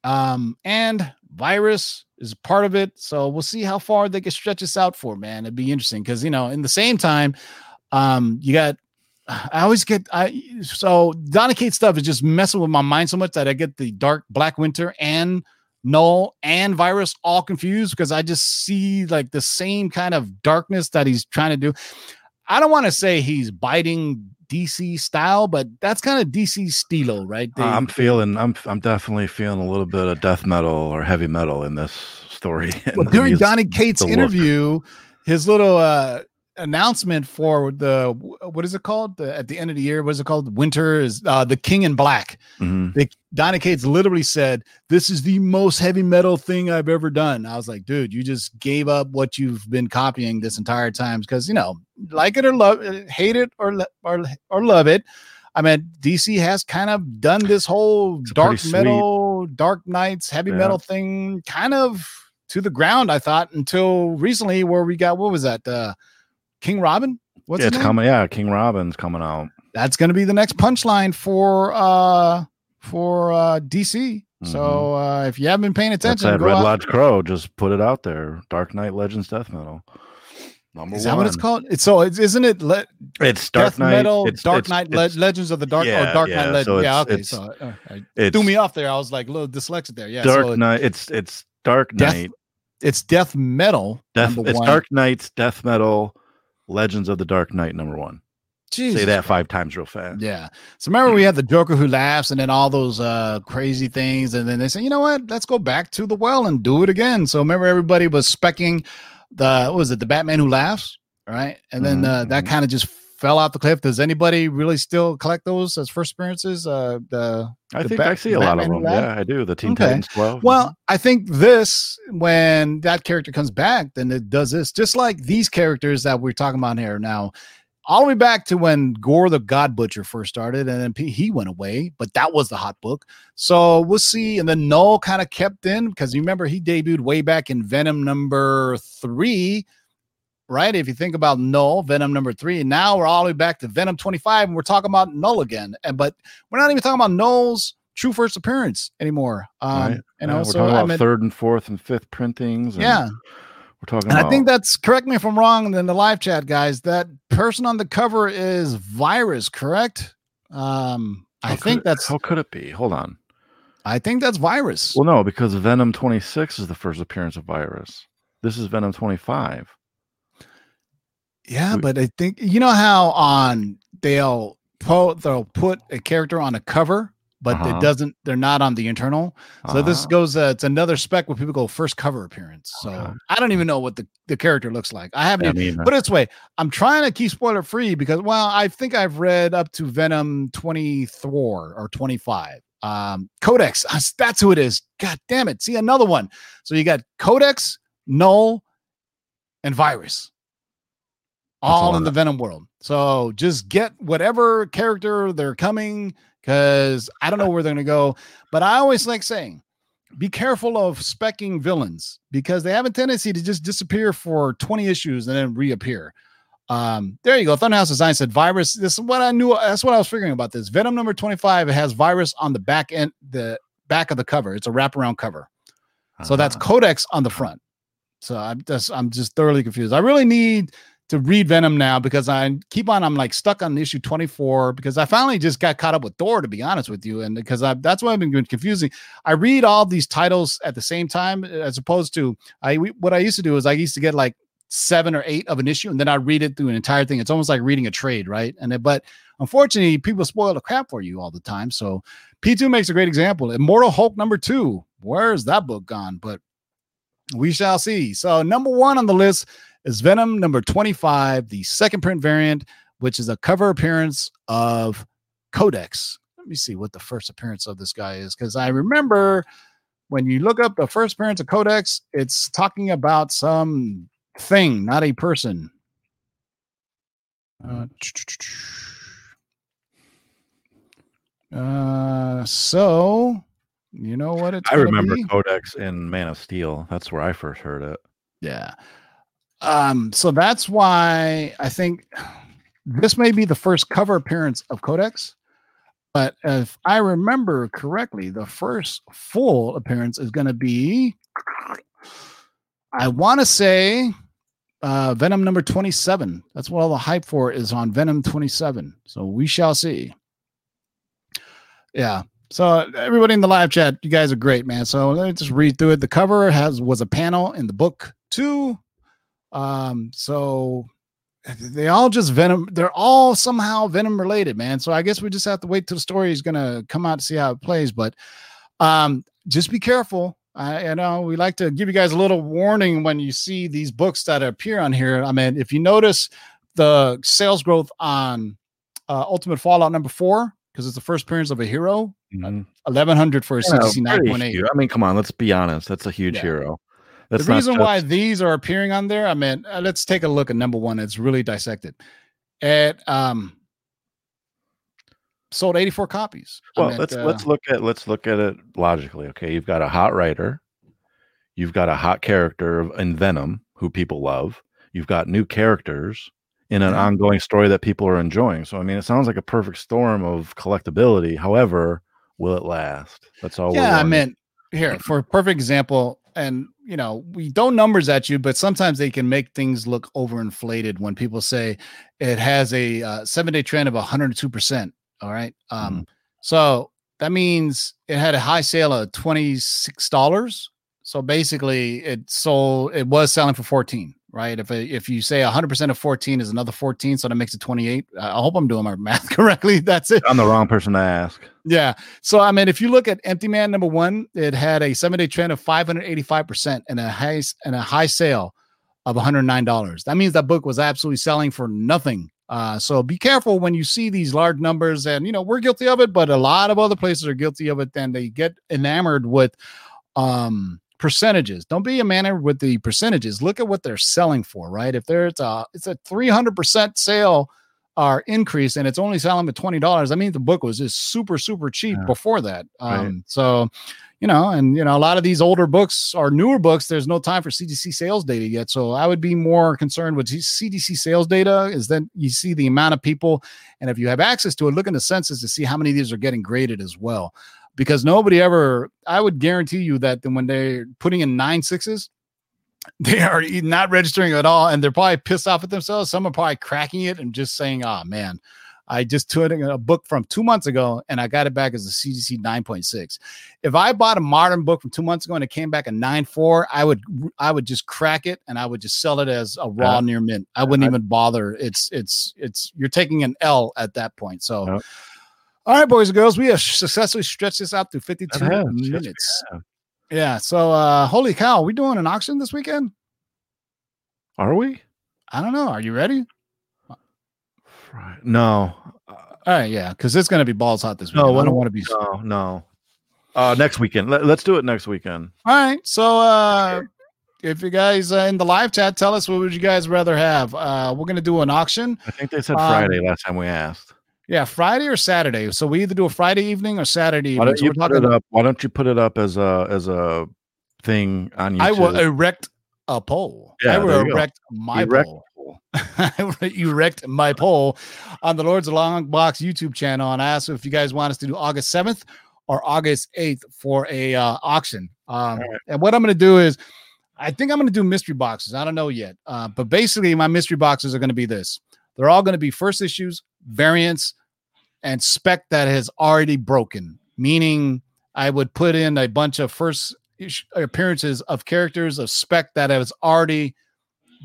um, and virus is part of it. So we'll see how far they can stretch this out for, man. It'd be interesting because you know, in the same time, um, you got <sighs> I always get I so Donny Cates stuff is just messing with my mind so much that I get the dark black winter and Knull and virus all confused because I just see like the same kind of darkness that he's trying to do. I don't want to say he's biting DC style, but that's kind of DC stilo, right? They- I'm feeling I'm I'm definitely feeling a little bit of death metal or heavy metal in this story. <laughs> well, during Donny Cates' the look. interview, his little uh announcement for the what is it called? The, at the end of the year, what is it called? Winter is uh the King in Black. Mhm. The Donny Cates literally said, This is the most heavy metal thing I've ever done. I was like, dude, you just gave up what you've been copying this entire time. Because you know, like it or love hate it or or, or love it. I mean, DC has kind of done this whole <sighs> It's dark sweet- metal, dark nights, heavy Yeah. metal thing kind of to the ground, I thought, until recently, where we got what was that? Uh King Robin? What's yeah, it's name? coming. Yeah, King Robin's coming out. that's going to be the next punchline for uh for uh DC. So uh if you haven't been paying Mm-hmm. That's attention, that Red out- Lodge Crow. Just put it out there. Dark Knight Legends Death Metal. Number is that what it's called? It's so it's, isn't it le- It's Dark Death Knight. Metal, it's, Dark it's- Knight, Le- Legends of the Dark yeah, or Dark yeah, Knight Legends. so yeah, okay. So uh, I it's threw me off there. I was like a little dyslexic there. Yeah, Dark so Knight. It's it's Dark Death- Knight. it's Death Metal. Death. It's one. Dark Knight's Death Metal. Legends of the Dark Knight number one. Jesus Say that five times real fast. Yeah. So remember we had the Joker who laughs and then all those uh crazy things. And then they say, you know what? Let's go back to the well and do it again. So remember everybody was specking the what was it, the Batman who laughs, right? And then Mhm, uh, that mhm. kind of just fell off the cliff. Does anybody really still collect those as first appearances? Uh, the I the think Bat- I see a lot of them. Yeah, I do. The Teen Okay. Titans 12. Well, I think this when that character comes back, then it does this just like these characters that we're talking about here now. All the way back to when Gorr the God Butcher first started, and then he went away, but that was the hot book. So we'll see. And then Knull kind of kept in because you remember he debuted way back in Venom number three, right? If you think about Knull, Venom number three, and now we're all the way back to Venom 25, and we're talking about Knull again. And but we're not even talking about Knull's true first appearance anymore. Um, Right. you Yeah, know, we're talking about third and fourth and fifth printings. And yeah. we're talking And about. I think that's correct me if I'm wrong in the live chat, guys. That person on the cover is Virus, correct? Um, I how think could- that's how could it be? Hold on. I think that's Virus. Well, no, because Venom 26 is the first appearance of Virus. This is Venom 25. Yeah, we- but I think you know how on they'll po- they'll put a character on a cover, but Uh-huh. it doesn't. They're not on the internal. So this Ah, goes. Uh, it's another spec where people go first cover appearance. So Okay. I don't even know what the, the character looks like. I haven't. I even, mean, Put it this way, I'm trying to keep spoiler free because, well, I think I've read up to Venom 24 or 25. Um, Codex, <laughs> that's who it is. God damn it. See another one. So you got Codex, Knull, and Virus, all in the Venom world. So just get whatever character they're coming because I don't know where they're going to go. But I always like saying, be careful of specking villains because they have a tendency to just disappear for 20 issues and then reappear. Um, there you go. Thunderhouse Design said virus. This is what I knew. That's what I was figuring about this. Venom number 25 it has virus on the back end, the back of the cover. It's a wraparound cover. So that's ah, Codex on the front. So I'm just I'm just thoroughly confused. I really need to read Venom now because I keep on I'm like stuck on issue 24 because I finally just got caught up with Thor to be honest with you and because I that's why I've been confusing. I read all these titles at the same time as opposed to I we- what I used to do is I used to get like seven or eight of an issue and then I read it through an entire thing. It's almost like reading a trade, right? And then, but unfortunately, people spoil the crap for you all the time. So P2 makes a great example. Immortal Hulk number two. Where's that book gone? But we shall see. So number one on the list is Venom number 25, the second print variant, which is a cover appearance of Codex. Let me see what the first appearance of this guy is, because I remember when you look up the first appearance of Codex, it's talking about some thing, not a person. Uh, <tsk> uh, so you know what it's I remember be? Codex in Man of Steel. That's where I first heard it. Yeah. Um, so that's why I think this may be the first cover appearance of Codex. But if I remember correctly, the first full appearance is going to be, I want to say, uh, Venom number 27. That's what all the hype for is on Venom 27. So we shall see. Yeah. So everybody in the live chat, you guys are great, man. So let me just read through it. The cover has was a panel in the book too. Um, so they all just venom, they're all somehow venom related, man. So I guess we just have to wait till the story is gonna come out to see how it plays. But um, just be careful. I you know we like to give you guys a little warning when you see these books that appear on here. I mean, if you notice the sales growth on uh, Ultimate Fallout number four, because it's the first appearance of a hero, Mhm. eleven hundred for a Yeah, sixty nine pretty point eight. huge. I mean, come on, let's be honest. That's a huge Yeah. hero. The That's not reason why these are appearing on there, I mean, uh, let's take a look at number one. It's really dissected. It um sold 84 copies. I well, let's uh, let's look at let's look at it logically. Okay, you've got a hot writer, you've got a hot character of- in Venom who people love. You've got new characters in an Yeah. ongoing story that people are enjoying. So I mean, it sounds like a perfect storm of collectability. However, will it last? That's all. yeah, I meant here for a perfect example, and you know, we throw numbers at you, but sometimes they can make things look overinflated when people say it has a uh, seven day trend of 102 percent. All right, um, so that means it had a high sale of twenty six dollars. So basically, it sold. It was selling for fourteen, right? If if you say 100 percent of 14 is another 14, so that makes it 28. I I hope I'm doing my <laughs> math correctly. <laughs> That's it. I'm the wrong person to ask. Yeah. So I mean, if you look at Empty Man number one, it had a seven day trend of 585% and a high and a high sale of $109. That means that book was absolutely selling for nothing Uh, so be careful when you see these large numbers, and you know we're guilty of it, but a lot of other places are guilty of it. Then they get enamored with um, percentages. Don't be enamored with the percentages. Look at what they're selling for, right? If there's a it's a three hundred percent sale or increase, and it's only selling at twenty dollars, I mean the book was just super super cheap Yeah. before that. Um, Right. So you know, and you know, a lot of these older books or newer books, there's no time for CGC sales data yet. So I would be more concerned with CGC sales data is then you see the amount of people, and if you have access to it, look in the census to see how many of these are getting graded as well. Because nobody ever, I would guarantee you that then when they're putting in nine sixes, <laughs> they are not registering at all, and they're probably pissed off at themselves. Some are probably cracking it and just saying, "Oh man, I just took a book from two months ago and I got it back as a CGC 9.6. If I bought a modern book from two months ago and it came back a 9.4, I would I would just crack it and I would just sell it as a raw Yeah. near mint. I wouldn't I- even bother. It's it's it's you're taking an L at that point. So. All right, boys and girls, we have successfully stretched this out to 52 That has. Minutes. have. Yeah. So uh holy cow, we doing an auction this weekend? Are we? I don't know. Are you ready? No. Uh, All right, yeah, because it's gonna be balls hot this week. No, I don't want to be no, no. Uh, next weekend. Let, let's do it next weekend. All right. So uh if you guys uh, in the live chat tell us what would you guys rather have? Uh we're gonna do an auction. I think they said Um, Friday last time we asked. Yeah, Friday or Saturday. So we either do a Friday evening or Saturday evening. Why don't So you put it up? Why don't you put it up as a as a thing on YouTube? I will erect a pole. I Yeah, will there you go. erect my Erect pole. I will <laughs> erect my pole on the Lords Long Box YouTube channel and ask if you guys want us to do August 7th or August 8th for a uh, auction. Um, right. And what I'm going to do is, I think I'm going to do mystery boxes. I don't know yet. Uh, but basically, my mystery boxes are going to be this they're all going to be first issues, variants, and spec that has already broken, meaning I would put in a bunch of first appearances of characters of spec that has already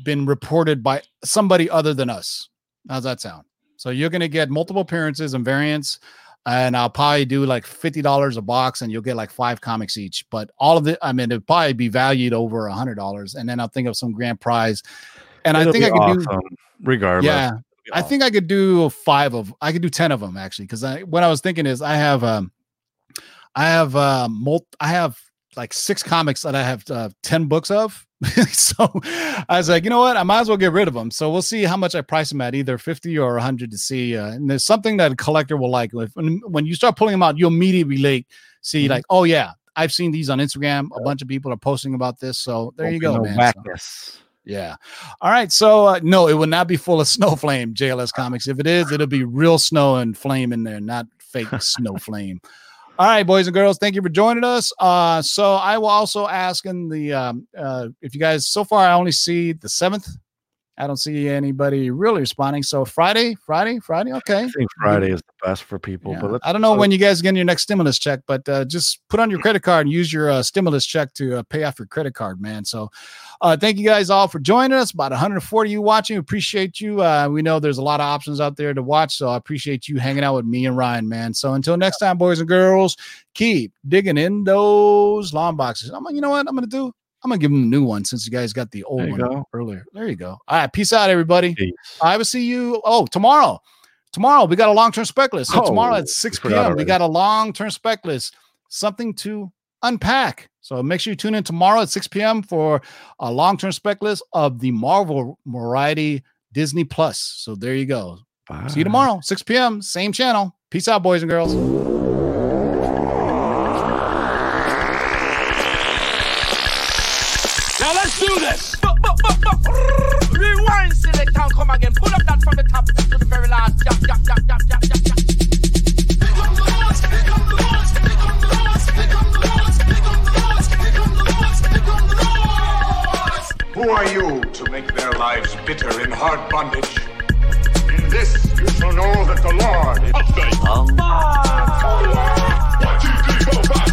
been reported by somebody other than us. How's that sound? So you're going to get multiple appearances and variants, and I'll probably do like fifty dollars a box, and you'll get like five comics each. But all of it, I mean, it'll probably be valued over a hundred dollars, and then I'll think of some grand prize. And It'll I think I could do, awesome, regardless. yeah, I think I could do five of I could do 10 of them actually because I what I was thinking is I have um I have uh mul- I have like six comics that I have uh, 10 books of. <laughs> so I was like, you know what? I might as well get rid of them. So we'll see how much I price them at either 50 or 100 to see. Uh, and there's something that a collector will like. If, when, when you start pulling them out, you'll immediately relate, see, Mhm. like, oh, yeah, I've seen these on Instagram. A bunch of people are posting about this. So there you go, man. So-. Yeah. All right. So uh, no, it will not be full of <laughs> snow flame, JLS Comics. If it is, it'll be real snow and flame in there, not fake <laughs> snow flame. All right, boys and girls, thank you for joining us. Uh, so I will also ask in the um, uh, if you guys so far I only see the seventh. I don't see anybody really responding. So Friday, Friday, Friday. Okay. I think Friday is the best for people. Yeah. But let's, I don't know so- when you guys get your next stimulus check, but uh, just put on your credit card and use your uh, stimulus check to uh, pay off your credit card, man. So, uh, thank you guys all for joining us. About 140 of you watching. Appreciate you. Uh, we know there's a lot of options out there to watch, so I appreciate you hanging out with me and Ryan, man. So until next time, boys and girls, keep digging in those long boxes. I'm, like, you know what I'm gonna do? I'm gonna give them a new one since you guys got the old one go. earlier. There you go. All right, peace out, everybody. Peace. I will see you. Oh, tomorrow. Tomorrow we got a long-term spec list. So tomorrow Oh, at 6 forgot p.m. we got a long-term spec list, something to unpack. So make sure you tune in tomorrow at 6 p.m. for a long-term spec list of the Marvel variety Disney Plus. So there you go. See you tomorrow, 6 p.m. Same channel. Peace out, boys and girls. Again. Pull up that from the top to the very last. Jump, jump, jump, jump, jump, jump, jump. Who are you to make their lives bitter in hard bondage? In this you shall know that the Lord is One, two, three, four, five,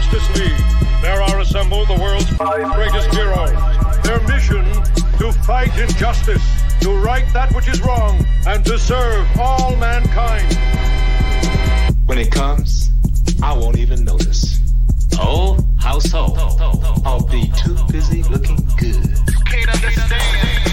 Justice League, there are assembled the world's five greatest heroes. Their mission to fight injustice, to right that which is wrong, and to serve all mankind. When it comes, I won't even notice. Oh, how so? I'll be too busy looking good. You can't understand.